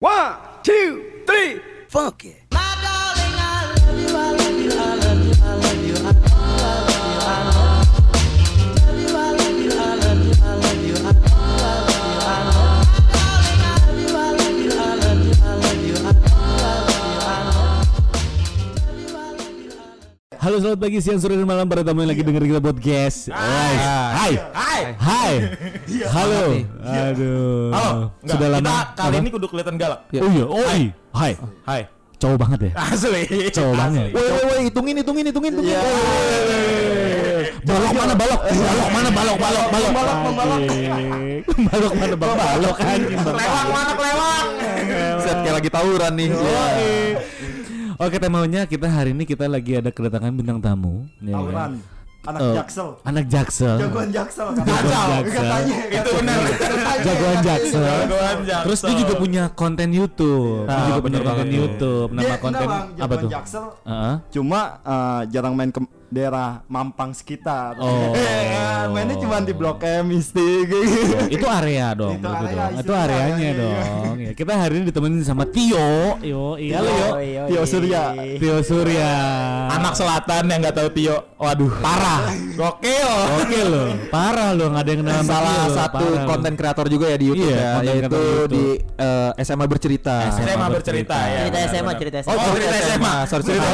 One, two, three, funk it. Halo selamat pagi, siang, sore, dan malam para tamu yang lagi denger kita podcast Hai Hai Hai. Hai. Halo. Aduh. Halo. Enggak, Sudah lama Kita kali apa? ini kudu kelihatan galak. Oh iya, oh iya Hai. Hai. Cowok banget ya? Asli. Cowok banget. Woi woi woi hitungin hitungin hitungin hitungin. Balok mana balok? Balok mana balok balok balok? Balok balok Balok mana balok? Balok anjing Kelewang mana kelewang? Set kayak lagi tawuran nih. Oke temanya kita hari ini kita lagi ada kedatangan bintang tamu ya kan? Tawuran. Anak Oh, jaksel. Anak jaksel Jagoan jaksel kan. Jagoan jaksel Itu benar. Jagoan jaksel Jagoan jaksel. Terus dia juga punya konten YouTube. dia Ah, juga punya konten. YouTube. Nama konten apa tuh? jaksel. Heeh. Cuma eh, jarang main ke daerah Mampang sekitar. Oh. Eh, mainnya cuma di Blok M, Mistik itu area dong, Itu itu, area, dong. itu areanya area, iya. dong. Ya, kita hari ini ditemenin sama Tio. Yo, iya lo yo. Tio Surya. Tio Surya. Anak selatan yang nggak tahu Tio. Waduh. parah. Gokil. Oke lo, parah lo, nggak ada yang kenal Salah Tio satu konten kreator juga ya di YouTube Iya, ya, yaitu YouTube. di eh, SMA bercerita. SMA SMA bercerita ya. Cerita SMA, benar. cerita Oh, SMA. cerita SMA. Sorry, cerita.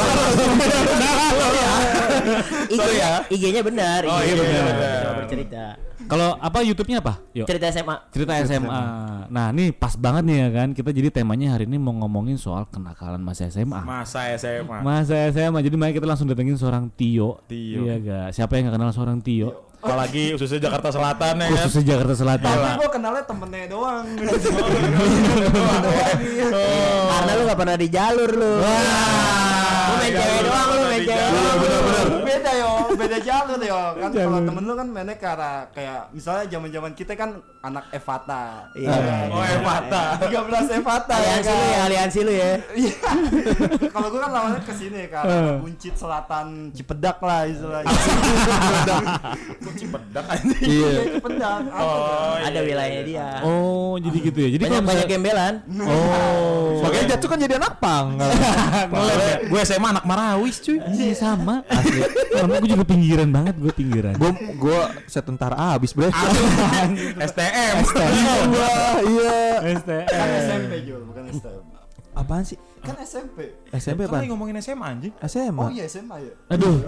Sorry ya. IG-nya benar. Oh, iya, IG-nya benar, benar. bercerita. Kalau apa YouTube-nya apa? Yo. Cerita SMA. Cerita SMA. Nah, ini pas banget nih ya kan. Kita jadi temanya hari ini mau ngomongin soal kenakalan masa SMA. Masa SMA. Masa SMA. Jadi mari kita langsung datengin seorang Tio. Tio. Iya gak? Siapa yang gak kenal seorang Tio? Apalagi khususnya Jakarta Selatan ya kan. Khususnya Jakarta Selatan. Tapi gua kenalnya temennya doang. Karena lu gak pernah di jalur lu. Lu beda yo, beda jalur yo. Kan kalau temen lu kan mainnya ke arah kayak misalnya zaman-zaman kita kan anak Evata. Iya. Oh, Evata. 13 Evata ya Aliansi lu ya, kan. aliansi lu ya. Iya. Kalau gua kan lawannya ke sini ke arah Buncit Selatan Cipedak lah istilahnya. Cipedak anjing. Iya. Iya, Cipedak. Oh, Ada iya, wilayahnya iya. dia. Oh, jadi gitu ya. Jadi Banyak kalau banyak misalnya- gembelan. Oh. Sebagai jatuh kan jadi anak pang. Ya. Gue SMA anak Marawis cuy. Iya sama. Asli. Sama gue juga pinggiran banget, gue pinggiran. Gue gue set tentara abis bre. STM. Wah iya. Kan SMP Jul, bukan STM. Apaan sih? Kan SMP. SMP Kan lagi apa? ngomongin SMA anjing. SMA. Oh iya SMA ya. Aduh,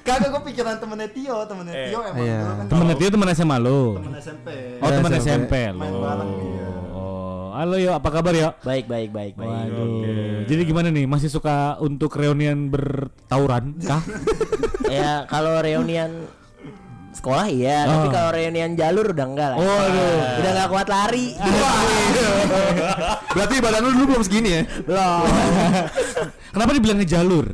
Kagak gua pikiran temennya Tio, temennya Eh, Tio emang iya. dulu kan temen Tio temen SMA lo. temen SMP. Oh, temen SMP. SMP Main lo. bareng dia. Oh, halo yo, apa kabar yo? Baik, baik, baik, baik. Waduh. Jadi gimana nih? Masih suka untuk reunian bertawuran kah? Ya kalau reunian sekolah iya, tapi Oh. kalau reunian jalur udah enggak lah. Waduh. Udah enggak kuat lari. Berarti badan lu dulu belum segini ya? Belum. Kenapa dibilangnya jalur?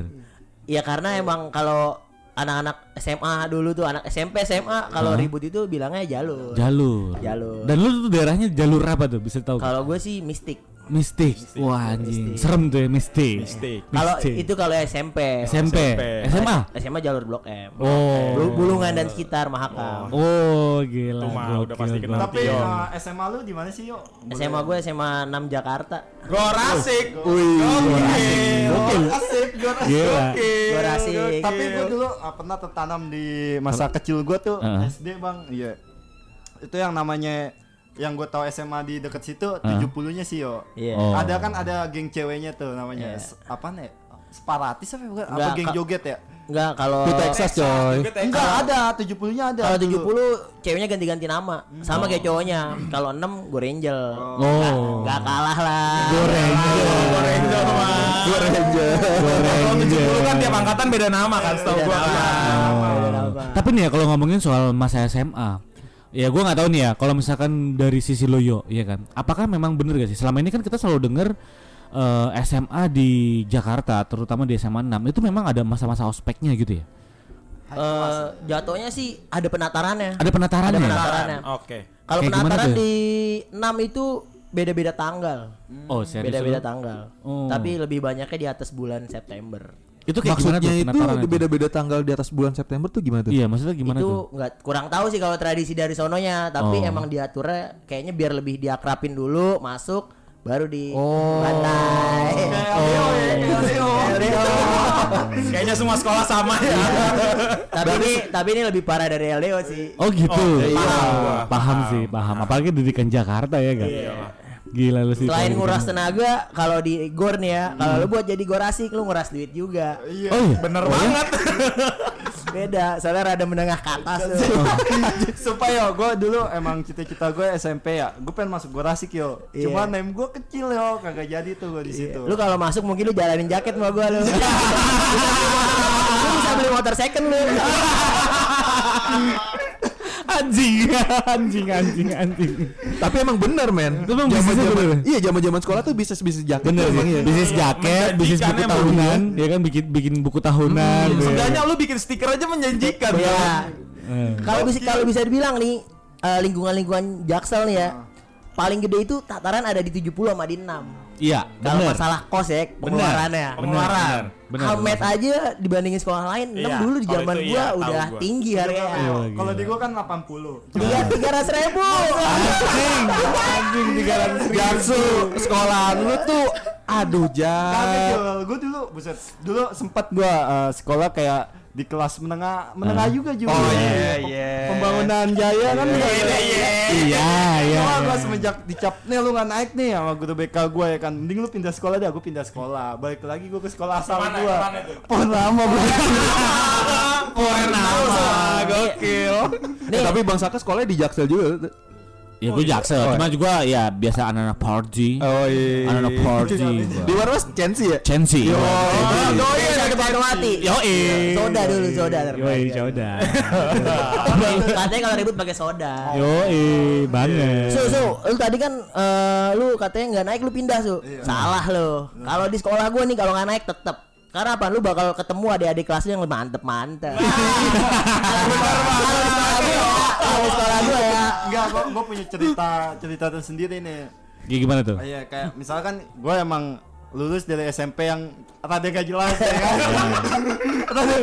Ya karena emang kalau anak-anak SMA dulu tuh anak SMP SMA kalau ribut itu bilangnya jalur. Jalur. Jalur. Dan lu tuh daerahnya jalur apa tuh? Bisa tahu? Kalau gue sih mistik. Mistik. Wah anjing. Serem tuh ya mistik. Mistik. Kalau Mistik. itu kalau SMP. SMP. SMP. SMA. SMA jalur Blok M. Oh. Bulu- Bulungan dan sekitar Mahakam. Oh, gila. Tuh mah udah pasti kenal. Tapi uh, SMA lu di mana sih, Yo? SMA gue SMA 6 Jakarta. Gorasik. Wih. Gokil. Asik, gua Gila. Gue rasik. Tapi gua dulu uh, pernah tertanam di masa kecil gua tuh. SD, Bang. Iya. Itu yang namanya yang gue tahu SMA di deket situ 70-nya sih, Yo. Iya. Oh. Ada kan ada geng ceweknya tuh namanya. S- apa nih? Separatis apa bukan? Apa geng joget ya? Enggak kalau Di Texas coy. Enggak ada, 70-nya ada. kalau dulu. 70 ceweknya ganti-ganti nama. Sama kayak cowoknya. Kalau 6 gue Angel. Oh. Enggak kalah lah. Ranger mah. Gue ranger. Kalau 70 kan tiap angkatan beda nama kan setahu gua. Beda nama. Tapi nih ya kalau ngomongin soal masa SMA, ya gua nggak tahu nih ya. Kalau misalkan dari sisi loyo, iya kan? Apakah memang bener gak sih? Selama ini kan kita selalu dengar eh, SMA di Jakarta, terutama di SMA 6 itu memang ada masa-masa ospeknya gitu ya. Eh, jatuhnya sih ada penatarannya. Ada penatarannya. Ada ya? penatarannya. Oke. Kalau penataran di 6 itu beda-beda tanggal. Oh, serius Beda-beda tanggal. Oh. Tapi lebih banyaknya di atas bulan September. Itu kayak Maksudnya itu di beda-beda tanggal di atas bulan September tuh gimana tuh? Iya, maksudnya gimana itu tuh? nggak kurang tahu sih kalau tradisi dari sononya, tapi Oh. emang diaturnya kayaknya biar lebih diakrapin dulu masuk baru di Oh. lantai. LDO. Kayaknya semua sekolah sama ya. tapi ini tapi ini lebih parah dari LDO sih. Oh gitu. iya. Paham, paham sih, paham. Apalagi didikan Jakarta ya kan. Gila lu sih. Selain nguras tenaga, kalau di gor nih ya, kalau lu buat jadi gor asik lu nguras duit juga. Iya. Oh iya. Bener banget. Beda, soalnya rada menengah ke atas tuh. Supaya gue dulu emang cita-cita gue SMP ya, gue pengen masuk gue rasik yo. Iya. Cuma name gue kecil yo, kagak jadi tuh gue di situ. Lu kalau masuk mungkin lu jalanin jaket sama gua lu. lu bisa beli motor second lu. Anjing, anjing, anjing, anjing. Tapi emang bener men. Itu emang Zaman-zaman- bener. Iya zaman-zaman sekolah tuh bisnis bisnis jaket. Bener emang sih. iya. Bisnis jaket, bisnis buku tahunan, ya kan bikin bikin buku tahunan. ya. Seenggaknya lu bikin stiker aja menjanjikan. Ya. Eh. Kalau bisa kalau bisa dibilang nih eh, lingkungan-lingkungan Jaksel nih ya. Paling gede itu tataran ada di 70 sama di 6. Iya, Kalau bener. masalah kos ya, pengeluarannya. Pengeluaran. Bener. Aja dibandingin sekolah lain, 6 Iya, dulu di kalau zaman gua iya, udah gua. tinggi harganya. Iya, Kalau gila. di gue kan 80. Tiga tiga ratus ribu. Anjing, anjing tiga ratus Jaksu sekolahan lu tuh aduh Kagak jar. gue dulu, buset. Dulu sempat gue eh, sekolah kayak di kelas menengah menengah Ah. juga juga. Oh, Iya, iya, Pem- iya. Pembangunan jaya kan. Iya, iya, iya, iya. Iya, iya. Cuma iya. semenjak dicap nih lu nggak naik nih sama guru BK gue ya kan mending lu pindah sekolah dah gue pindah sekolah balik lagi gue ke sekolah asal Ke mana, ke mana itu? pohon lama gue Poin nama gokil. Nih, Eh, tapi Bang Saka sekolahnya di Jaksel juga. Ya gue jaksel, cuma juga ya biasa anak-anak party. Oh iya. Anak-anak party. Di mana mas Chensi ya? Chensi. Yo. oh, iya, satu Fatmawati. Yo, Soda dulu, soda. Yo, soda. Katanya kalau ribut pakai soda. Yo, banget. Su, su, lu tadi kan eh, lu katanya nggak naik lu pindah su. Salah lu. Kalau di sekolah gua nih kalau nggak naik tetep. Karena apa? Lu bakal ketemu adik-adik kelas lu yang lebih mantep mantep. Kalau di sekolah gua ya. enggak gue gue punya cerita cerita tersendiri nih Gimana gimana tuh? Oh, iya kayak misalkan gue emang lulus dari SMP yang rada gak jelas ya kan rada,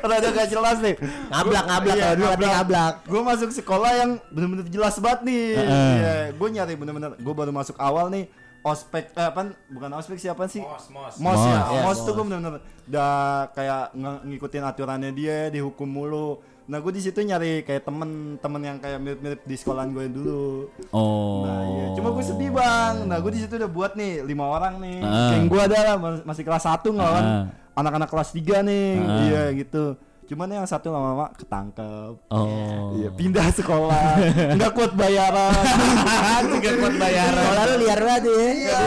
rada gak jelas nih Ngablak, ngablak, kalau dulu katanya ngablak. gue masuk sekolah yang bener-bener jelas banget nih Heeh. Iya, gue nyari bener-bener gue baru masuk awal nih ospek eh, apa bukan ospek siapa sih Mos, mos. mos ya Mos. Iya, mos tuh gue bener-bener udah kayak nge- ngikutin aturannya dia dihukum mulu nah gue di situ nyari kayak temen-temen yang kayak mirip-mirip di sekolahan gue dulu Oh. Nah, iya. Cuma gue sedih bang. Nah, gue di situ udah buat nih lima orang nih. Ah. Yang gue ada mas- masih kelas 1 nggak kan? Ah. Anak-anak kelas 3 nih. Ah. Iya gitu. Cuman yang satu lama-lama ketangkep. Oh. Iya, pindah sekolah. Nggak kuat bayaran. Juga kuat bayaran. Sekolah lu liar banget ya.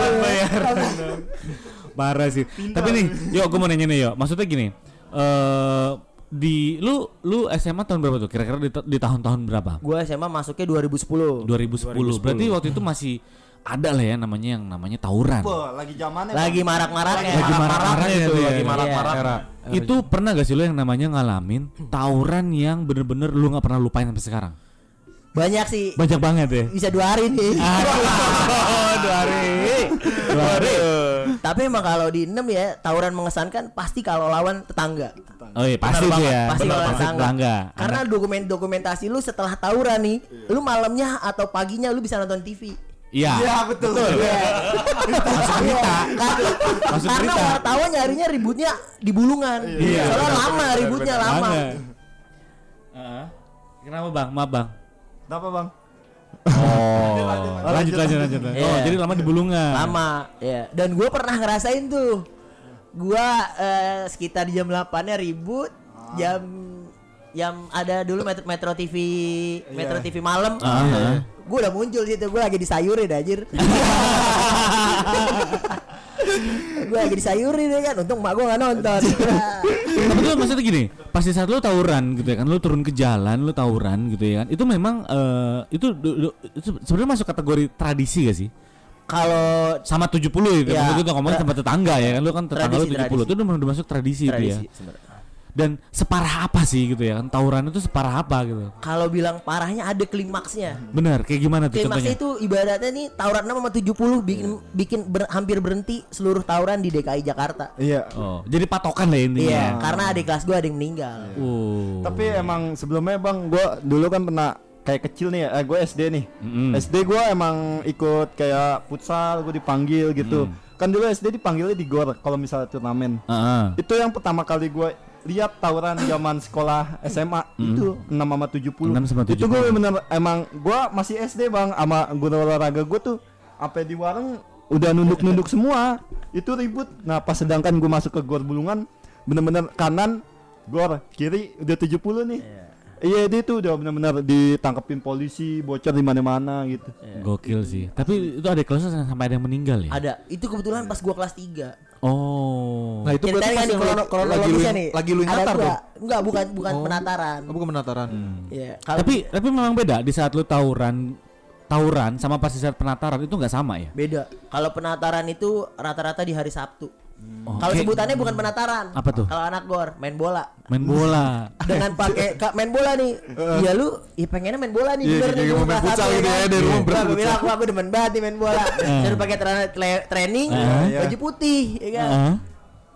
Parah sih. Tapi nih, yuk gue mau nanya nih, yuk. Maksudnya gini, eh di lu lu SMA tahun berapa tuh? Kira-kira di, di tahun-tahun berapa? Gua SMA masuknya 2010. 2010. Berarti waktu itu masih ada lah ya namanya yang namanya tawuran. Wah, lagi zamannya. Lagi marak-maraknya. Lagi marak-maraknya itu, ya. lagi Iya. marak-marak. Era. Itu pernah gak sih lu yang namanya ngalamin tawuran yang bener-bener lu nggak pernah lupain sampai sekarang? Banyak sih. Banyak banget ya. Bisa dua hari nih. Oh, dua hari. Dua hari. Tapi emang kalau di 6 ya tawuran mengesankan pasti kalau lawan tetangga. Oh iya, pasti banget, ya. Pasti Bener, lawan pasti tetangga. tetangga. Karena dokumen dokumentasi lu setelah tawuran nih, lu malamnya atau paginya lu bisa nonton TV. Iya. Iya, betul. Iya. Iya, kan- Masuk Karena berita. wartawan nyarinya ributnya di bulungan. Iya. Soalnya lama ributnya lama. Banget. Heeh. Kenapa bang? Maaf bang. Kenapa bang? Oh, lanjut lanjut lanjut. Oh, Iya. jadi lama di bulungan. Lama, ya. Dan gue pernah ngerasain tuh. Gua eh, sekitar jam 8-nya ribut, jam jam ada dulu Metro, Metro TV Metro TV malam. Ah. Gue udah muncul situ, gue lagi disayurin anjir. gue lagi disayurin ya kan, untung mak gue gak nonton. Tapi tuh maksudnya gini, pasti saat lu tawuran gitu ya kan, lu turun ke jalan, lu tawuran gitu ya kan. Itu memang eh, itu, itu sebenarnya masuk kategori tradisi gak sih? Kalau Sama 70 itu, Ya, maksudnya tra- sama tetangga ya kan, lu kan tetangga lu Tradisi, 70. tradisi. Itu udah udah masuk tradisi, itu ya. tradisi sebenarnya. Dan separah apa sih gitu ya kan? Tawuran itu separah apa gitu? Kalau bilang parahnya ada klimaksnya. Benar, kayak gimana tuh Klimaksnya contohnya? itu ibaratnya nih tawuran 6 sama 70 bikin bikin ber- hampir berhenti seluruh tawuran di DKI Jakarta. Iya. Oh, jadi patokan lah intinya. Iya, karena adik kelas gue ada yang meninggal. Oh. Tapi emang sebelumnya bang, gue dulu kan pernah kayak kecil nih ya, eh, gue SD nih. Mm-mm. SD gue emang ikut kayak futsal, gue dipanggil gitu. Kan dulu SD dipanggilnya di gor kalau misalnya turnamen. Heeh. Itu yang pertama kali gue lihat tawuran zaman sekolah SMA itu 6 sama 70. 6 sama Itu 70. gue bener emang gue masih SD bang sama guru olahraga gue tuh sampai di warung udah nunduk-nunduk semua. Itu ribut. Nah pas sedangkan gue masuk ke gor bulungan bener-bener kanan gor kiri udah 70 nih. Iya dia tuh udah bener-bener ditangkepin polisi bocor di mana-mana gitu. Gokil sih. Tapi itu ada kasusnya sampai ada yang meninggal ya? Ada. Itu kebetulan pas gua kelas 3. Oh. Nah itu berarti Ceritain pas nih yang krono- lagi, lagi lu nih. lagi lu natar dong. Enggak, bukan bukan Oh. penataran. Oh, bukan penataran. Iya, kalau tapi tapi memang beda di saat lu tawuran tawuran sama pas di saat penataran itu nggak sama ya? beda. Kalau penataran itu rata-rata di hari Sabtu. Oh, Kalau sebutannya bukan penataran. Apa tuh? Kalau anak gor main bola. main bola. Dengan pakai ka- main bola nih. Iya lu, ya pengennya main bola nih Iya, bener kayak nih. mau main futsal gitu ya, kan. dari rumah berat gua bilang aku, aku demen banget nih main bola. Suruh pakai tra- tra- training, baju putih, ya kan.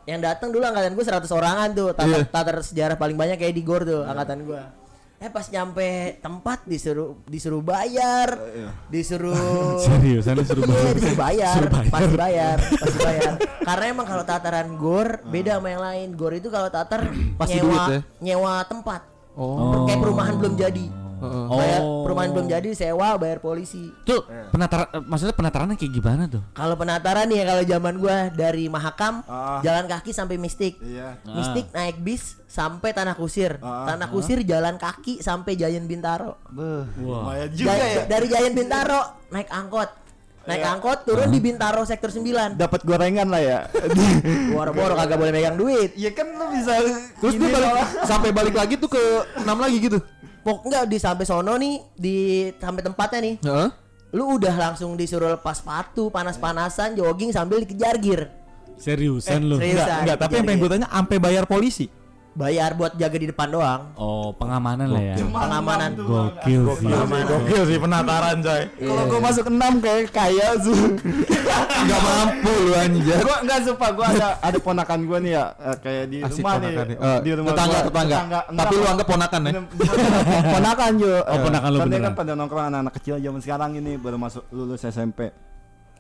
Yang datang dulu angkatan gue 100 orangan tuh, tatar, tatar sejarah paling banyak kayak di gor tuh angkatan gue. Eh pas nyampe tempat disuruh disuruh bayar, disuruh Seriusan lu suruh Iya, bayar? disuruh bayar, Suruh bayar. pasti bayar, pasti bayar. Karena emang kalau tataran gor beda sama yang lain. Gor itu kalau tatar Pasti nyewa duit ya? nyewa tempat. Oh. Kayak perumahan belum jadi. Bayar Oh. perumahan belum jadi sewa bayar polisi. Tuh penataran eh, maksudnya penatarannya kayak gimana tuh? Kalau penataran nih ya kalau zaman gua dari Mahakam Ah. jalan kaki sampai Mistik. Iya. Mistik naik bis sampai Tanah Kusir. Ah. Tanah Kusir jalan kaki sampai Giant Bintaro. Lumayan juga Ja- ya. Dari Giant Bintaro naik angkot. Naik angkot turun di Bintaro sektor 9. Dapat gorengan lah ya. Boro-boro kagak boleh megang duit. Iya kan lu bisa Terus dia balik sampai balik lagi tuh ke 6 lagi gitu. Pok enggak di sampai sono nih di sampai tempatnya nih. Heeh. Lu udah langsung disuruh lepas sepatu, panas-panasan, jogging sambil dikejar gear. Seriusan lu? serius. Enggak, enggak, tapi yang pengen gue tanya sampai bayar polisi. Bayar buat jaga di depan doang. Oh pengamanan lah ya. Pengamanan. Gokil sih. Gokil sih penataran, coy. Kalau gua masuk 6 kayak kaya tuh. Enggak mampu lu anjir. gua enggak sumpah gua ada ada ponakan gua nih ya eh, kayak di Asik rumah nih. nih. Eh, di rumah tetangga, gua. tetangga. Tapi lu anggap ponakan ya? Ponakan Jo. Oh, ponakan lu Kan beneran. kan pada nongkrong anak-anak kecil zaman sekarang ini baru masuk lulus SMP.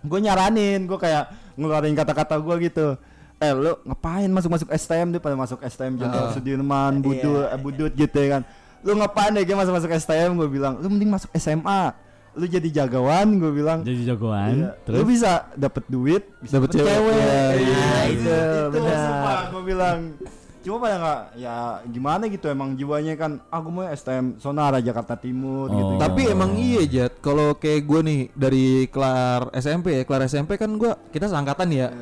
Gue nyaranin, gue kayak ngeluarin kata-kata gue gitu. Eh lu ngapain masuk-masuk STM dia pada masuk STM Jenderal Sudirman, Budut, eh, Budut gitu ya kan. Lu ngapain deh dia masuk-masuk STM gue bilang, lu mending masuk SMA. Lu jadi jagawan gue bilang. Jadi jagoan. Iya. Terus Lu bisa dapet duit, bisa Dapet dapet cewek. cewek. Iya, Iya, iya. itu, Itu benar. gue bilang. Cuma pada nggak, ya gimana gitu emang jiwanya kan, ah gue mau STM Sonara Jakarta Timur gitu. Oh. Tapi emang iya Jat, kalau kayak gue nih dari kelar SMP ya, kelar SMP kan gue kita seangkatan ya.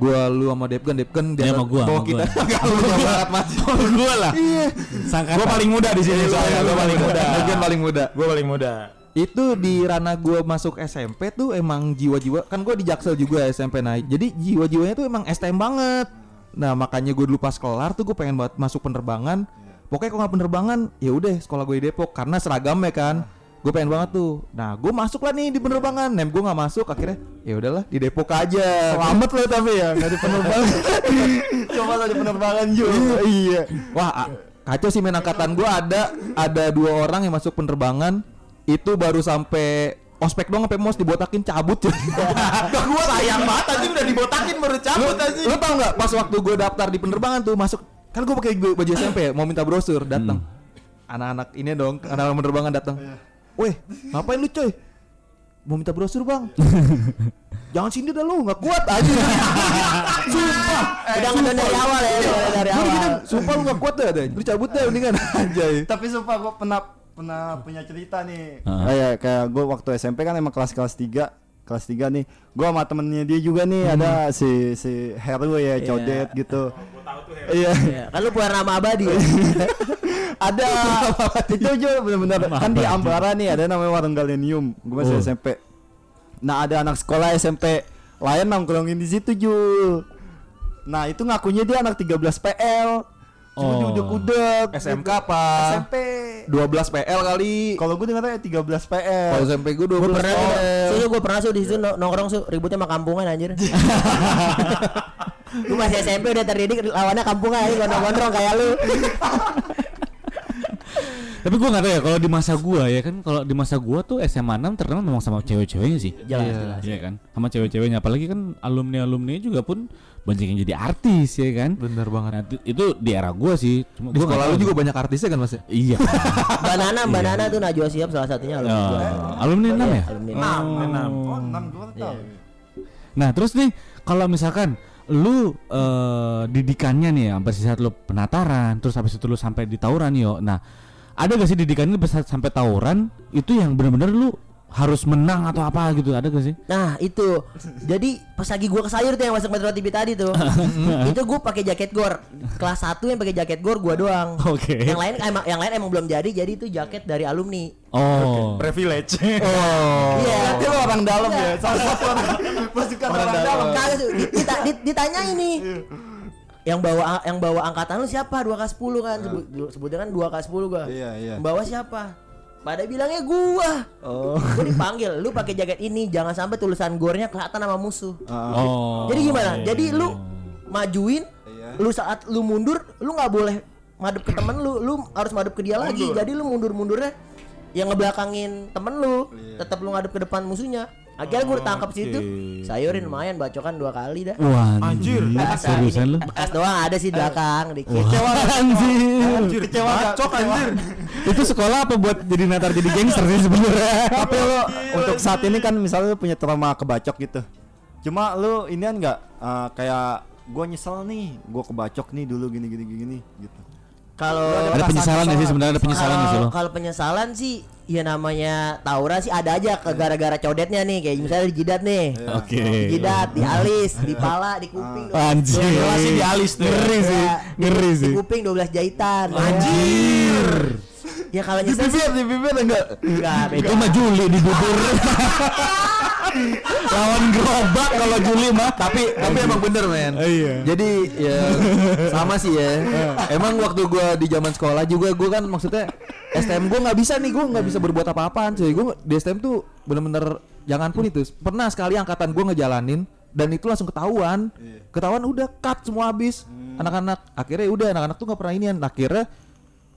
Gua lu sama Depkan, Depkan Iya, sama gua, bawah sama kita. gua. Enggak lu banget Mas. gua lah. Iya. Sangkatan. Gue paling muda di sini soalnya, gue paling muda. Depkan paling muda. Gue paling muda. Itu di ranah gua masuk SMP tuh emang jiwa-jiwa kan gua di Jaksel juga SMP naik. Jadi jiwa-jiwanya tuh emang STM banget. Nah, makanya gue dulu pas kelar tuh gue pengen banget masuk penerbangan. Pokoknya kalau nggak penerbangan, ya udah sekolah gue di Depok karena seragamnya kan. Gue pengen banget tuh. Nah, gue masuk lah nih di penerbangan. Nem gue nggak masuk, akhirnya ya udahlah di Depok aja. Selamat lo tapi ya, nggak di penerbangan. Coba di penerbangan juga. iya. Wah, a- kacau sih main angkatan gua ada ada dua orang yang masuk penerbangan itu baru sampai ospek doang sampai mos dibotakin cabut cuy. Gak gua sayang banget anjing udah dibotakin baru cabut anjing. Lu tau nggak pas waktu gua daftar di penerbangan tuh masuk kan gua pakai baju SMP ya, mau minta brosur datang. Anak-anak ini dong, anak-anak penerbangan datang. Weh, ngapain lu coy? Mau minta brosur bang Jangan sindir dah lu, nggak kuat aja Sumpah Udah ngedan dari awal ya, udah dari awal. diginin, sumpah lu gak kuat dah, dah. Lu cabut dah mendingan anjay. Tapi sumpah gue pernah pernah punya cerita nih. Heeh. Kayak kayak gue waktu SMP kan emang kelas kelas 3 kelas 3 nih. Gue sama temennya dia juga nih ada si si Heru ya codet gitu. Iya. Iya, kan lu punya nama abadi ya. ada. Itu juga benar-benar kan di Ambara nih ada namanya warung Galenium. Gue masih Oh. SMP nah ada anak sekolah SMP lain nongkrongin di situ Jul. Nah itu ngakunya dia anak 13 PL cuma Oh. dia udek-udek SMK apa? SMP 12 PL kali. kalau gue dengarnya 13 Kalau PL SMP gue 12 Gue pernah PL. Su, gue pernah su di situ no- nongkrong su ributnya sama kampungan anjir. Gue masih SMP udah terdidik lawannya kampungan aja gondrong-gondrong kayak lu. Tapi gua nggak tahu ya kalau di masa gua ya kan kalau di masa gua tuh SMA 6 terkenal memang sama cewek-ceweknya sih. Jelas, Iya. jelas. Iya kan? Sama cewek-ceweknya apalagi kan alumni-alumni juga pun banyak yang jadi artis ya kan. Bener banget. Nah, itu- di era gua sih. Cuma Di gua sekolah lu juga banyak artisnya kan Mas? ya? Iya. Mbak Nana, Mbak Nana tuh Najwa Siap salah satunya alumni Oh, gua. alumni enam ya? Alumni Enam, enam. enam. Oh, enam gua tahu. Nah terus nih kalau misalkan lu eh, didikannya nih ya sampai saat lu penataran terus habis itu lu sampai di tawuran yo. Nah ada gak sih didikannya sampai tawuran itu yang benar-benar lu harus menang atau apa gitu ada gak sih? Nah itu Jadi pas lagi gua ke sayur tuh yang masuk Metro TV tadi tuh Itu gua pakai jaket gor Kelas 1 yang pakai jaket gor gua doang Oke. Yang lain emang yang lain emang belum jadi Jadi itu jaket dari alumni Oh. Privilege. Oh. Iya Berarti lu orang dalam ya. Salah satu orang pasukan orang, dalam. Kagak dita- ditanya ini yang bawa yang bawa angkatan lu siapa 2K10 kan sebut sebutnya kan 2K10 gua Iya, iya. Yang bawa siapa pada bilangnya gua Oh. gua dipanggil lu pakai jaket ini jangan sampai tulisan gornya kelihatan sama musuh Oh. jadi gimana iya, jadi lu majuin Iya. lu saat lu mundur lu nggak boleh madep ke temen lu lu harus madep ke dia lagi jadi lu mundur mundurnya yang ngebelakangin temen lu Iya. tetap lu ngadep ke depan musuhnya akhirnya gue ditangkap situ Oke. sayurin lumayan bacokan dua kali dah Wah, Anjir. Seriusan lu? bekas doang ada sih belakang dikit Wah, anjir. Anjir, kecewa Bacok anjir. Itu sekolah apa buat jadi natar jadi gangster sih sebenarnya? Tapi lo untuk saat ini kan misalnya lu punya trauma kebacok gitu. Cuma lu inian enggak eh, kayak gua nyesel nih, gua kebacok nih dulu gini gini gini gitu. kalau Ada penyesalan sih sebenarnya ada penyesalan sih lo? kalau penyesalan sih ya namanya tawuran sih ada aja ke gara-gara codetnya nih kayak misalnya di jidat nih Oke. di jidat di alis di pala di kuping Anjir. Jelas sih di alis tuh. Ngeri sih. Ngeri di sih. kuping 12 jahitan Anjir. Ya kalau Di nyesel sih. bibir, di bibir enggak? enggak Itu mah Juli di bubur. Lawan gerobak kalau Juli mah. tapi tapi emang bener men. Iya. jadi ya sama sih ya. Emang waktu gua di zaman sekolah juga gua kan maksudnya STM gua nggak bisa nih gua nggak bisa berbuat apa-apaan cuy. Gua di STM tuh bener-bener jangan pun itu pernah sekali angkatan gua ngejalanin dan itu langsung ketahuan. Ketahuan udah cut semua habis. Anak-anak akhirnya udah anak-anak tuh nggak pernah inian akhirnya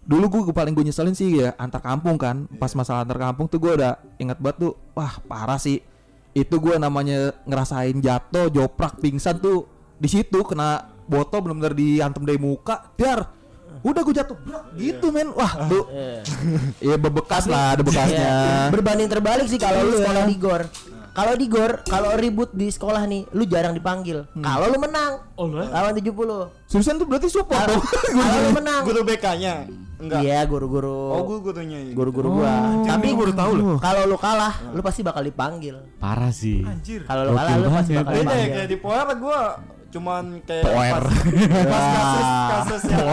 dulu gue paling gue nyeselin sih ya antar kampung kan. Pas masalah antar kampung tuh gue udah ingat banget tuh wah parah sih. Itu gue namanya ngerasain jatuh joprak pingsan tuh di situ kena botol bener-bener diantem dari muka dar. Udah gue jatuh brak, gitu men. Wah tuh. ya bebekas lah ada bekasnya. Ya, berbanding terbalik sih kalau lu Iya. sekolah di gor. Kalau di gor kalau ribut di sekolah nih lu jarang dipanggil. Kalau lu menang lawan 70 Susan tuh berarti support kalau dong kalau lu menang. Guru BK-nya. Enggak. iya guru-guru. Oh, guru gurunya. ini. guru-guru gua. Tapi baru tahu loh. kalau lu kalah lu pasti bakal dipanggil. Parah sih. Anjir. kalau lu kalah lu pasti bakal Beda ya dipanggil. Kayak di Power gua cuman kayak Power. pas, pas kasus kasus yang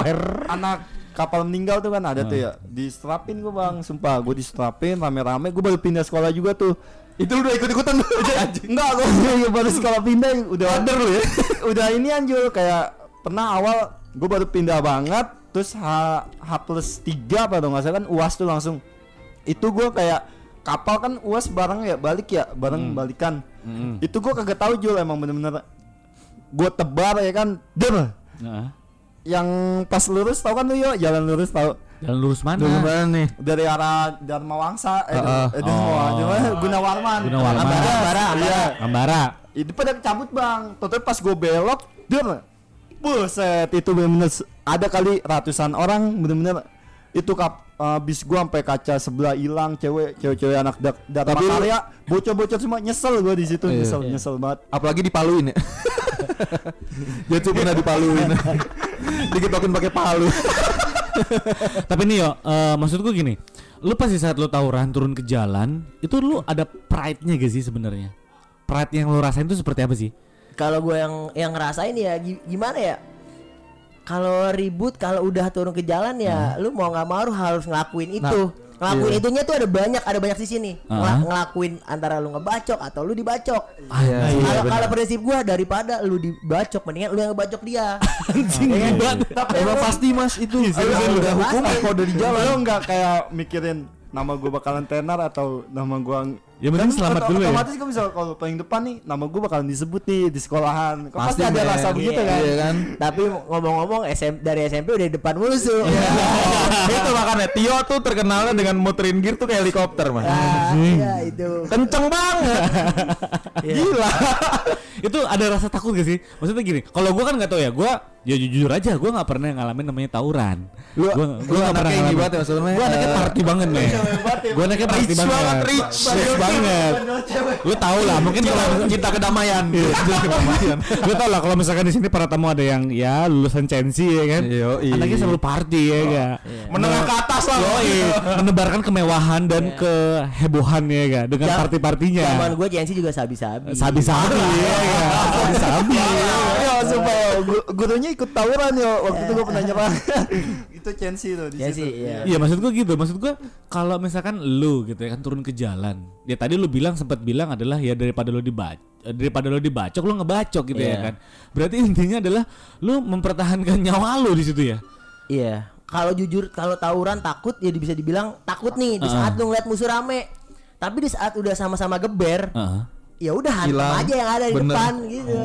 anak kapal meninggal tuh kan ada tuh ya. Distrapin gua bang. Sumpah gua distrapin rame-rame. Gua baru pindah sekolah juga tuh. Itu lu udah ikut-ikutan? Enggak gua baru sekolah pindah udah under lu ya? Udah ini anjur kayak pernah awal gua baru pindah banget terus H, H plus 3 apa dong nggak salah kan uas tuh langsung itu gua kayak kapal kan uas bareng ya balik ya bareng balikan itu gua kagak tahu Jul emang bener-bener gua tebar ya kan der Nah, yang pas lurus tau kan lu yo jalan lurus tau jalan lurus mana? Dulu mana nih dari arah Dharma Wangsa eh, Heeh. eh Dharma Oh. Gunawarman Gunawarman. Ambara, Ambara, Ambara. Iya. Ambara. itu pada cabut bang total pas gue belok der buset itu bener-bener ada kali ratusan orang bener-bener itu kap uh, bis gua sampai kaca sebelah hilang cewek cewek-cewek anak dak Tapi lu- Karya bocor-bocor semua nyesel gua di situ Iya. nyesel nyesel banget apalagi dipaluin ya dia tuh pernah dipaluin diketokin pakai palu Tapi nih yo, eh, maksud gini, lu pasti saat lu tawuran turun ke jalan, itu lu ada pride-nya gak sih sebenarnya? Pride yang lu rasain itu seperti apa sih? kalau gue yang yang ngerasain ya gi- gimana ya kalau ribut kalau udah turun ke jalan ya lu mau nggak mau harus ngelakuin itu. Ngelakuin iya. itunya tuh ada banyak ada banyak sisi nih Ah. Ngela- ngelakuin antara lu ngebacok atau lu dibacok. Iya, iya, kalau kalau prinsip gua daripada lu dibacok mendingan lu yang ngebacok dia. Anjing Ya tapi emang pasti mas itu. Lu udah pasti. hukum kalau udah di jalan. Lu nggak kayak mikirin nama gua bakalan tenar atau nama gua Yang penting selamat dulu ya. Otomatis kan misal kalau paling depan nih nama gue bakalan disebut nih di sekolahan. Kok pasti, Pasti, ada rasa begitu Iya. kan. Iya kan? Tapi ngomong-ngomong SM dari SMP udah di depan musuh. itu makanya Tio tuh terkenalnya dengan muterin gear tuh kayak helikopter mas Ah, iya itu. kenceng banget Gila. itu ada rasa takut gak sih? Maksudnya gini, kalau gua kan nggak tahu ya, gua ya jujur aja, gua nggak pernah ngalamin namanya tauran. Lu gua lu anaknya ini banget ya maksudnya. Gua anaknya eh, party banget nih. Gua anaknya party banget. rich. Rich banget. Lu tau lah, mungkin kalau cinta kedamaian. Iya, cinta kedamaian. Lu tau lah kalau misalkan di sini para tamu ada yang ya lulusan Censi ya kan. Yoi. Anaknya selalu party ya enggak. menengah ke atas lah Yoi, menebarkan kemewahan dan kehebohan ya enggak dengan party-partinya. Zaman gue JNC juga sabi-sabi. Sabi-sabi ya. Sabi-sabi. Ya, gurunya ikut tawuran ya. Waktu itu gue pernah nyerang. itu Chelsea tuh di JNC, situ. iya. Iya maksud gua gitu Maksud gua Kalau misalkan lu gitu ya kan Turun ke jalan Ya tadi lu bilang sempat bilang adalah Ya daripada lu dibacok Daripada lu dibacok Lu ngebacok gitu ya Iya. kan Berarti intinya adalah Lu mempertahankan nyawa lu di situ ya Iya. Kalau jujur kalau tawuran takut ya bisa dibilang takut nih di saat lu ngeliat musuh rame. Tapi di saat udah sama-sama geber, Heeh. ya udah hantam Hilang. aja yang ada di Bener. depan gitu.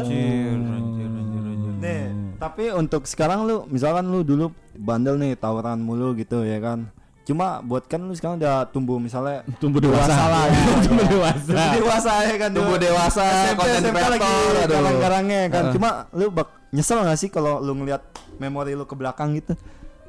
Nih, tapi untuk sekarang lu misalkan lu dulu bandel nih tawuran mulu gitu ya kan. Cuma buat kan lu sekarang udah tumbuh misalnya Tumbuh dewasa lah ya. Tumbuh dewasa Tumbuh dewasa ya kan Tumbuh dewasa, SMP, konten SMP lagi garang-garangnya kan. Heeh. Cuma lu bak nyesel gak sih kalau lu ngeliat memori lu ke belakang gitu?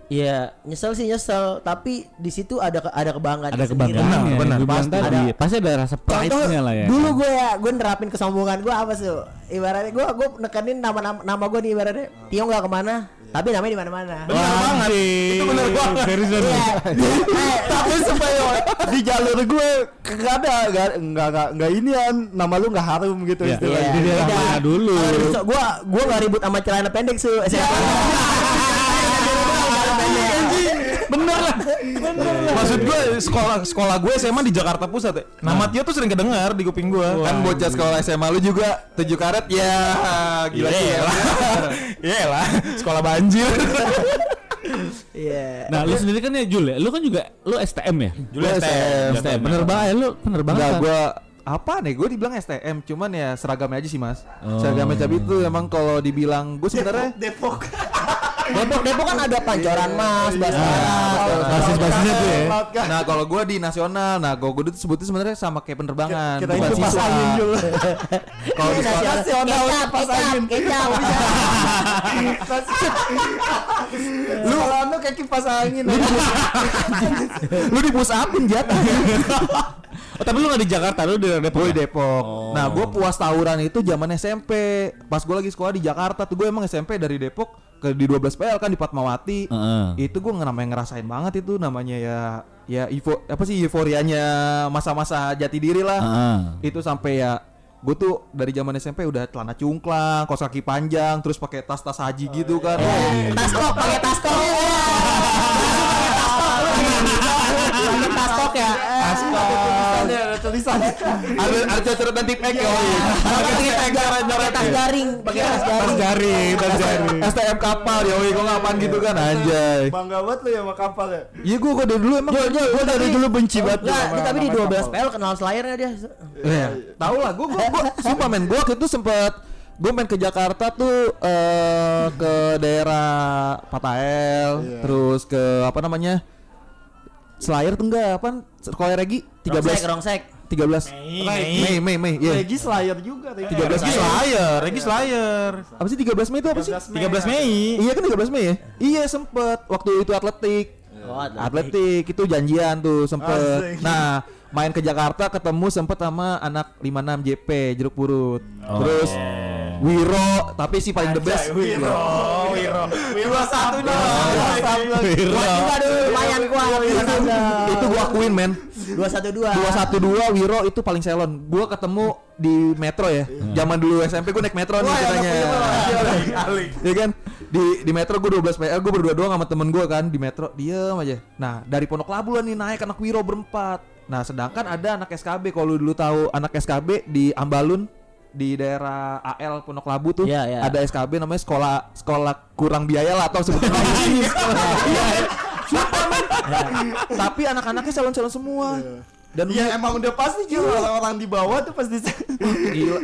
Iya, nyesel sih nyesel, tapi di situ ada ke- ada kebanggaan Ada kebanggaan. Ya Benar, Gua bilang pasti tadi ada. Pasti ada rasa pride-nya lah ya. dulu gue ya gue nerapin kesombongan gue apa sih? Ibaratnya gue gue nekenin nama nama, nama gue nih ibaratnya. Tio nggak ke mana, tapi namanya di mana-mana. Bener banget. Itu bener banget. Seriusan Iya. Tapi supaya di jalur gue gak ada gak nggak nggak nggak inian nama lu nggak harum gitu Ya, istilahnya. di daerah beda. mana dulu. Gua gua nggak ribut sama celana pendek su Bener lah. Maksud gue sekolah sekolah gue SMA di Jakarta Pusat ya. Nama Tio tuh sering kedengar di kuping gue Kan bocah sekolah SMA lu juga tujuh karet ya gila gila. lah Iya lah Sekolah banjir. Iya. Nah lu sendiri kan ya Jul ya? Lu kan juga Lu STM ya? Juli Gua STM STM Bener banget. Lu bener banget. Enggak gua apa nih gue dibilang STM cuman ya seragamnya aja sih mas. Oh. seragamnya cabi itu emang kalau dibilang gue sebenarnya Depok Depok Depok kan ada pancoran mas, Baskara. Basis-basisnya tuh ya. Nah kalau gue di nasional nah gue gue itu sebutnya sebenarnya sama kayak penerbangan kita itu pas angin kalau di nasional pas angin. kecap. lu kalau lu kayak kipas angin lu di push upin jat. Oh tapi lu gak di Jakarta Lu di Depok gue ya? di Depok. Oh. nah gue puas tawuran itu zaman SMP pas gue lagi sekolah di Jakarta tuh gue emang SMP dari Depok ke di 12 PL kan di Fatmawati Heeh. itu gue namanya ngerasain banget itu namanya ya ya eufo, apa sih euforianya masa-masa jati diri lah Heeh. itu sampai ya gue tuh dari zaman SMP udah celana cungklang, kos kaki panjang, terus pakai tas-tas haji gitu kan. Tas kok, pakai tas kok. Tas kok ya. ada tulisannya ada ada catatan tip ek ya. Pakai tas garing, pakai tas garing, pakai tas garing. Garing Tas garing STM kapal ya, woi, kok ngapain gitu kan anjay. bangga banget lu ya sama kapal ya Iya gue gue dari dulu emang gue dari dulu benci banget tapi di sama 12 kapal. PL kenal Slayernya dia. Iya, tahu lah. Gue gue sumpah men, gue waktu itu sempet gue main ke Jakarta tuh eh ke daerah Patael, terus ke apa namanya Slayer tuh enggak apa sekolah Regi 13 Rongsek, rongsek. 13 Mei Mei Mei iya. Regi Slayer juga Regi. 13 Regi Slayer Regi Slayer. Apa sih 13 Mei itu apa sih? 13 Mei. Iya kan 13 Mei ya? Iya sempet. Waktu itu atletik. Oh, atletik. Itu janjian tuh sempet. Nah main ke Jakarta ketemu sempet sama anak 56 JP jeruk purut. Terus Wiro tapi sih paling the best Wiro Wiro. Wiro. Satu dong. Gua juga dulu lumayan gua. itu gua akuin men. 212. 212 Wiro itu paling selon. Gua ketemu di metro ya. Zaman dulu SMP gua naik metro nih ceritanya. ya kan? Di di metro gue 12 PL gue berdua doang sama temen gue kan di metro. Diem aja. Nah dari Pondok Labu lah nih naik anak Wiro berempat. Nah sedangkan ada anak SKB kalau lu dulu tahu anak SKB di Ambalun di daerah AL Pondok Labu tuh Iya, iya. ada SKB namanya sekolah sekolah kurang biaya lah atau sebutnya Iya, tapi anak-anaknya calon-calon semua Dan Iya emang udah pasti juga orang-orang di bawah tuh pasti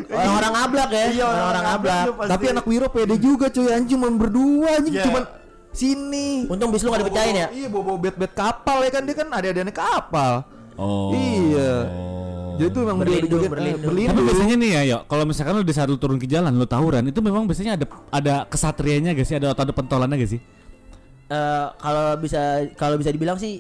Orang-orang ablak ya. Iya, orang-orang ablak. tapi anak Wiro pede juga cuy anjing cuma berdua anjing Iya. cuman sini. Untung bis lu gak dipecahin ya. Iya bawa bed-bed kapal ya kan dia kan ada adanya kapal. Oh. Iya. Jadi itu memang dia Berlindung, juga- berlindung. berlindung. Tapi biasanya nih ya, yuk, kalau misalkan lu di saat lu turun ke jalan, lu tawuran, itu memang biasanya ada ada kesatrianya gak sih? Ada atau ada pentolannya gak sih? Eh, kalau bisa kalau bisa dibilang sih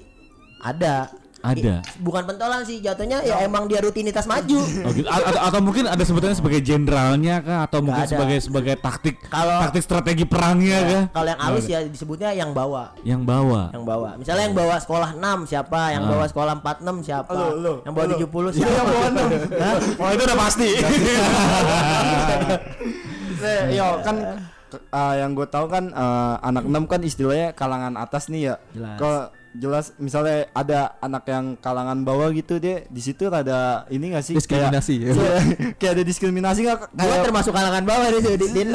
ada. Ada. I- bukan pentolan sih jatuhnya ya emang dia rutinitas maju. Oh, gitu. A- atau, atau mungkin ada sebetulnya sebagai jenderalnya kah atau mungkin ada. sebagai sebagai taktik Kalau- taktik strategi perangnya kah? Kalau yang halus ya disebutnya yang bawa. Yang bawa. Yang bawa. Misalnya yang bawa sekolah 6 siapa, yang bawa sekolah 46 siapa, Lu, lu, yang bawa lu. 70 Iya, siapa. yang bawa enam. Hah? Oh itu udah pasti. Eh, yo kan ah, yang gue tahu kan eh, anak enam kan istilahnya kalangan atas nih ya. Jelas. Kalau jelas misalnya ada anak yang kalangan bawah gitu dia di situ ada ini gak sih Diskriminasi, ya. kayak, Iya, kayak ada diskriminasi nggak Gua kayak termasuk kalangan bawah di, di, di 6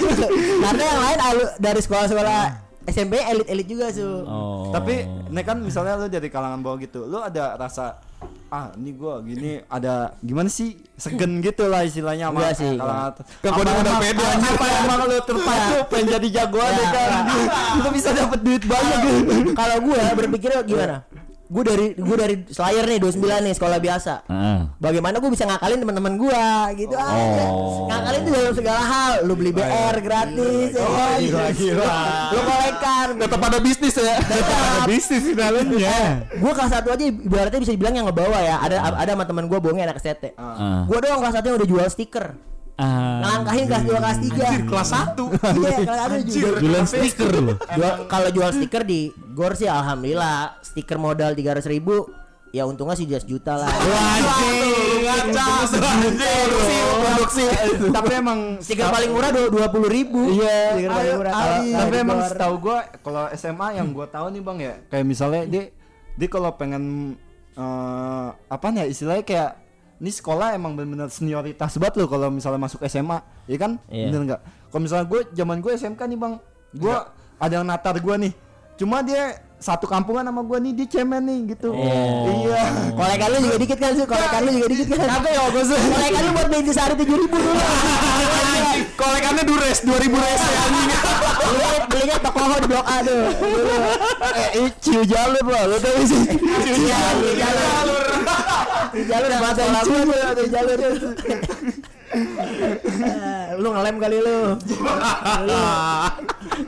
Karena yang lain alu, dari sekolah-sekolah SMP elit-elit juga su. Oh. tapi ini kan misalnya lu dari kalangan bawah gitu lu ada rasa ah ini gua gini ada gimana sih? Segen gitu lah istilahnya sama Enggak sih, Kan gua Apa udah pede, apa- anjir. apa emang lu terpacu pengen jadi jagoan Ya, ya kan? Lu bisa dapet duit banyak. Gitu Kalau gue berpikir gimana? Gue dari gue dari Slayer nih 29 nih sekolah biasa. Heeh. Bagaimana gue bisa ngakalin teman-teman gue gitu aja. Oh. Ngakalin itu dalam segala hal. Lu beli BR gratis, ya kan? Lu kolekan. Tetap ada bisnis ya. Tetap. bisnis di dalamnya. Gue kelas satu aja ibaratnya bisa dibilang yang ngebawa ya. Ada ada sama teman gue bohongnya anak STT. Ah. Gue doang kelas satu yang udah jual stiker. Ah. Ngelangkahin kelas 2 kelas 3 Kelas 1 Iya kelas satu juga. Jualan stiker loh. Jual- Kalau jual stiker di Gor sih alhamdulillah. Stiker modal 300 ribu Ya untungnya sih 11 juta lah produksi tapi emang Stiker paling murah dua puluh ribu. Iya, Stiker paling ayo, murah. tapi emang setahu gua kalau SMA yang gua tahu nih bang ya, kayak misalnya dia dia kalau pengen eh apa nih ya istilahnya kayak ini sekolah emang benar-benar senioritas banget loh kalau misalnya masuk SMA, ya kan? Iya. Bener nggak? Kalau misalnya gue zaman gue SMK nih bang, gue ada yang natar gue nih, cuma dia satu kampungan sama gue nih dia cemen nih gitu. Iya. Kolekan lu juga dikit kan sih Kolekan lu juga dikit kan Kagak ya gue Kolekan lu buat beli sehari 7 ribu dulu Kolekannya dures 2000 res ya anjing. Belinya, belinya Tokoho di Blok A tuh. Eh, ciu jalur lah, lo tau sih. Ciu jalur jalur Ciu jalur yang bahasa gue Ciu jalur Lu ngelem kali lu Lu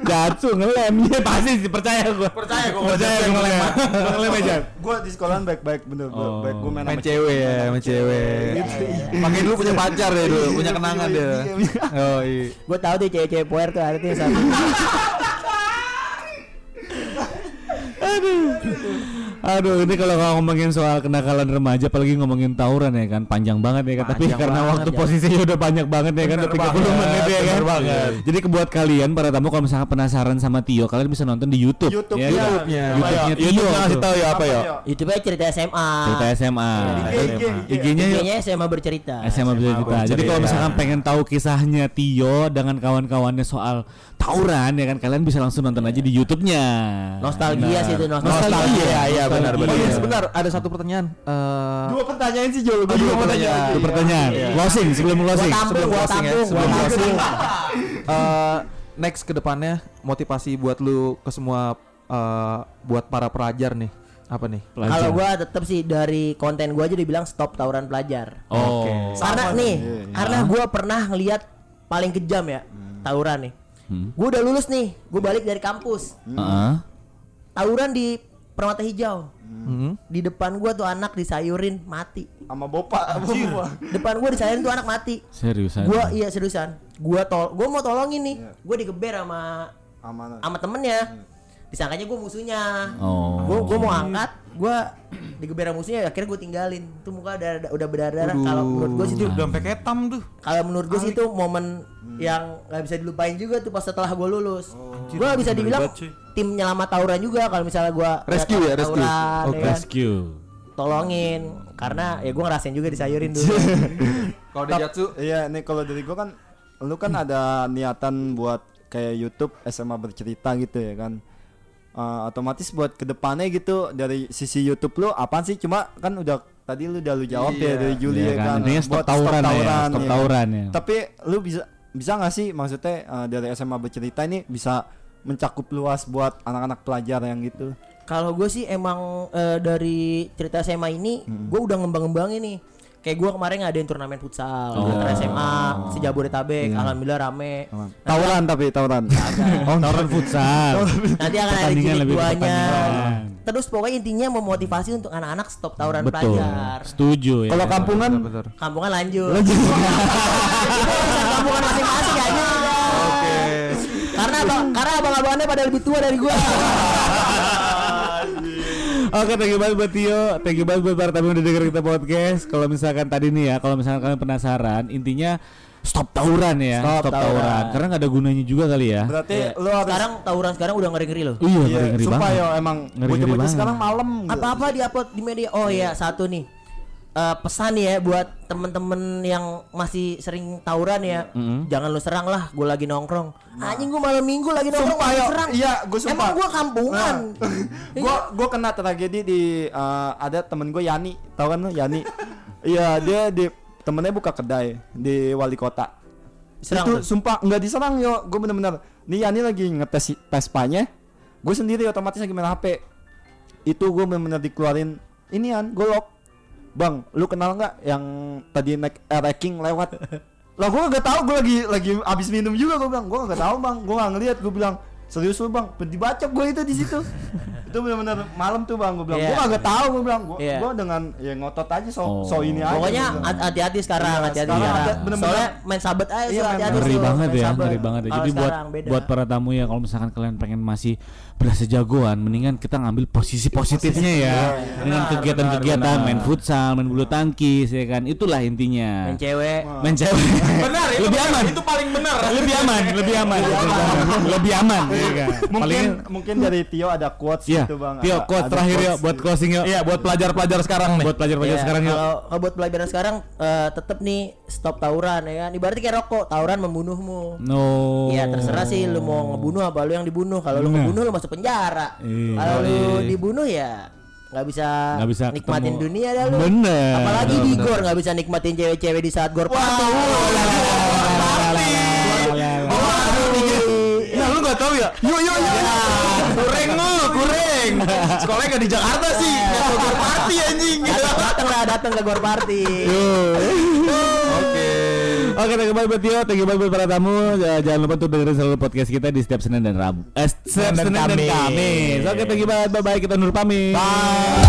Gatsu ngelem ya pasti sih percaya gua. Percaya gua Percaya gua ngelem. Gua ngelem aja. Gue di sekolahan baik-baik bener, Oh. baik gue main sama cewek ya, main cewek. Pakai dulu punya pacar ya dulu, punya kenangan dia. Oh iya. Gue tau tuh cewek-cewek puer tuh yang satu Aduh, ini kalau ngomongin soal kenakalan remaja apalagi ngomongin tawuran ya kan panjang banget ya kan. Tapi Panjang karena banget, waktu ya. posisinya udah banyak banget ya kan udah 30 menit ya kan. banget. Jadi kebuat kalian para tamu kalau misalnya penasaran sama Tio, kalian bisa nonton di YouTube. YouTube, ya, kan? YouTube-nya. YouTube-nya Tio. YouTube ngasih tahu ya apa ya? Youtube-nya cerita SMA Cerita SMA. IG, IG-nya SMA bercerita SMA bisa cerita. Jadi kalau misalkan pengen tahu kisahnya Tio dengan kawan-kawannya soal tawuran ya kan kalian bisa langsung nonton aja di YouTube-nya. Nostalgia sih itu nostalgia Nostalgia, iya, benar, Oh benar. iya sebentar, ada satu pertanyaan. Eh Dua pertanyaan sih Jol, Oh, dua mau nanya pertanyaan. Itu pertanyaan. Closing sebelum Gua closing. sebelum closing ya, sebelum tampung eh, next ke depannya motivasi buat lu ke semua eh, buat para pelajar nih. Apa nih? Kalau gua tetap sih dari konten gua aja dibilang stop tawuran pelajar Oh. Karena nih, Iya, iya. karena gua pernah ngelihat paling kejam ya tawuran nih Hmm. Gua udah lulus nih, gua balik dari kampus. Heeh. Tawuran di Permata Hijau. Hmm. Di depan gua tuh anak disayurin mati. Sama bopak, bopak. Depan gua disayurin tuh anak mati. Seriusan. Gua iya seriusan. Gua tol gua mau tolongin nih. Gua digeber sama sama temennya disangkanya gue musuhnya Oh. gue gue mau angkat gue digeber sama musuhnya akhirnya gue tinggalin tuh muka udah udah berdarah kalau menurut gue sih itu Udah sampai ketam tuh. kalau menurut gue sih itu momen yang nggak bisa dilupain juga tuh pas setelah gue lulus gue bisa dibilang tim nyelamat tawuran juga kalau misalnya gue Rescue ya, rescue. Oke. Rescue. tolongin karena ya gue ngerasain juga disayurin dulu Kalau di Jatsu Iya, nih kalau dari gua kan lu kan ada niatan buat kayak YouTube SMA bercerita gitu ya kan. Eh, otomatis buat ke depannya gitu dari sisi YouTube lu apaan sih? Cuma kan udah tadi lu udah lu jawab ya dari Juli Iya ya kan, kan. Buat tawuran ya, stop ya tawuran ya. tapi lu bisa bisa nggak sih maksudnya eh, dari SMA bercerita ini bisa mencakup luas buat anak-anak pelajar yang gitu? Kalau gue sih emang eh, dari cerita SMA ini, gue udah ngembang-ngembangin nih. Kayak gue kemarin ngadain turnamen futsal Oh. antar SMA se Jabodetabek, alhamdulillah rame. tawuran tapi tawuran Oh, tawuran futsal. Nanti akan ada jilid duanya. Terus pokoknya intinya memotivasi untuk anak-anak stop tawuran Betul. pelajar. Setuju ya. kalau kampungan Kampungan lanjut. Urusan kampungan masing-masing aja. Oke. Karena abang, karena abang-abangannya pada lebih tua dari gua. Oke, thank you banget buat Tio. Thank you banget buat para tamu udah denger kita podcast. Kalau misalkan tadi nih ya, kalau misalkan kalian penasaran, intinya stop tawuran ya. Stop tawuran. tawuran. Karena nggak ada gunanya juga kali ya. berarti Iya. lu harus sekarang tawuran sekarang udah ngeri-ngeri loh. Iya, Iya, ngeri-ngeri sumpah banget. ya emang Ngeri-ngeri bocah-bocah banget. sekarang malam gitu. Apa-apa diupload di media. Oh ya, satu nih. Eh, pesan ya buat temen-temen yang masih sering tawuran ya, jangan lu serang lah. Gue lagi nongkrong. Anjing gue malam minggu lagi nongkrong Sumpah, serang. Iya, gua sumpah. Emang gue kampungan. gua gua kena tragedi di eh, ada temen gue Yani tahu kan lu Yani iya dia di temennya buka kedai di wali kota Serang itu tuh? sumpah nggak diserang yo gue bener-bener nih Yani lagi ngetes Vespanya gue sendiri otomatis lagi main HP itu gue bener-bener dikeluarin ini an gue lock bang lu kenal nggak yang tadi naik eh, ranking lewat? Lah gue gak tahu gue lagi lagi abis minum juga gue bilang gue gak tahu bang. Gue gak ngeliat gue bilang serius lu bang dibacok gue itu di situ itu benar-benar malam tuh bang gue bilang Iya. gue gak tahu gue bilang gue Iya. gue dengan ya ngotot aja so Oh. so ini aja Pokoknya hati- hati-hati sekarang, Iya, hati-hati sekarang sekarang. hati- bener-bener. Soalnya main sabet aja Iya, hati-hati ngeri so, banget ya, sabet. ngeri banget ya. Jadi buat beda. buat para tamu ya kalau misalkan kalian pengen masih berasa jagoan, mendingan kita ngambil posisi positifnya ya. Dengan kegiatan-kegiatan main futsal, main bulu tangkis ya kan. Itulah intinya. main cewek. Main cewek. Benar itu lebih aman. Itu paling benar. lebih aman, lebih aman. lebih aman ya. Mungkin mungkin dari Tio ada quotes Iya, gitu bang Tio, Ada- quote ada terakhir ya quotes buat closing yuk. Iya, buat pelajar-pelajar sekarang nih. Buat pelajar-pelajar Iya, sekarang yuk. Kalau buat pelajaran sekarang eh, tetap nih stop tawuran ya kan. Ibaratnya kayak rokok, tawuran membunuhmu. No. Iya terserah sih lu mau ngebunuh apa lu yang dibunuh. Kalau lu Nah. ngebunuh lu masuk penjara. Iya. Kalau lu dibunuh ya nggak bisa, Nggak bisa nikmatin ketemu. dunia dah lu. Bener. Apalagi di gor nggak bisa nikmatin cewek-cewek di saat gor party. Nah, lu gak tahu ya? Yuk, yuk, yuk. Kureng lu, kureng. Sekolahnya gak di Jakarta sih. Gak Bogor party anjing. Datang lah datang ke gor party. Oke. Oke, thank you banget buat Tio, thank you banget buat para tamu. Ja- Jangan lupa untuk dengerin selalu podcast kita di setiap Senin dan Rabu. Eh, setiap Dan Senin dan Kamis. Oke, thank you banget. Bye bye. Kita Nur pamit. Bye.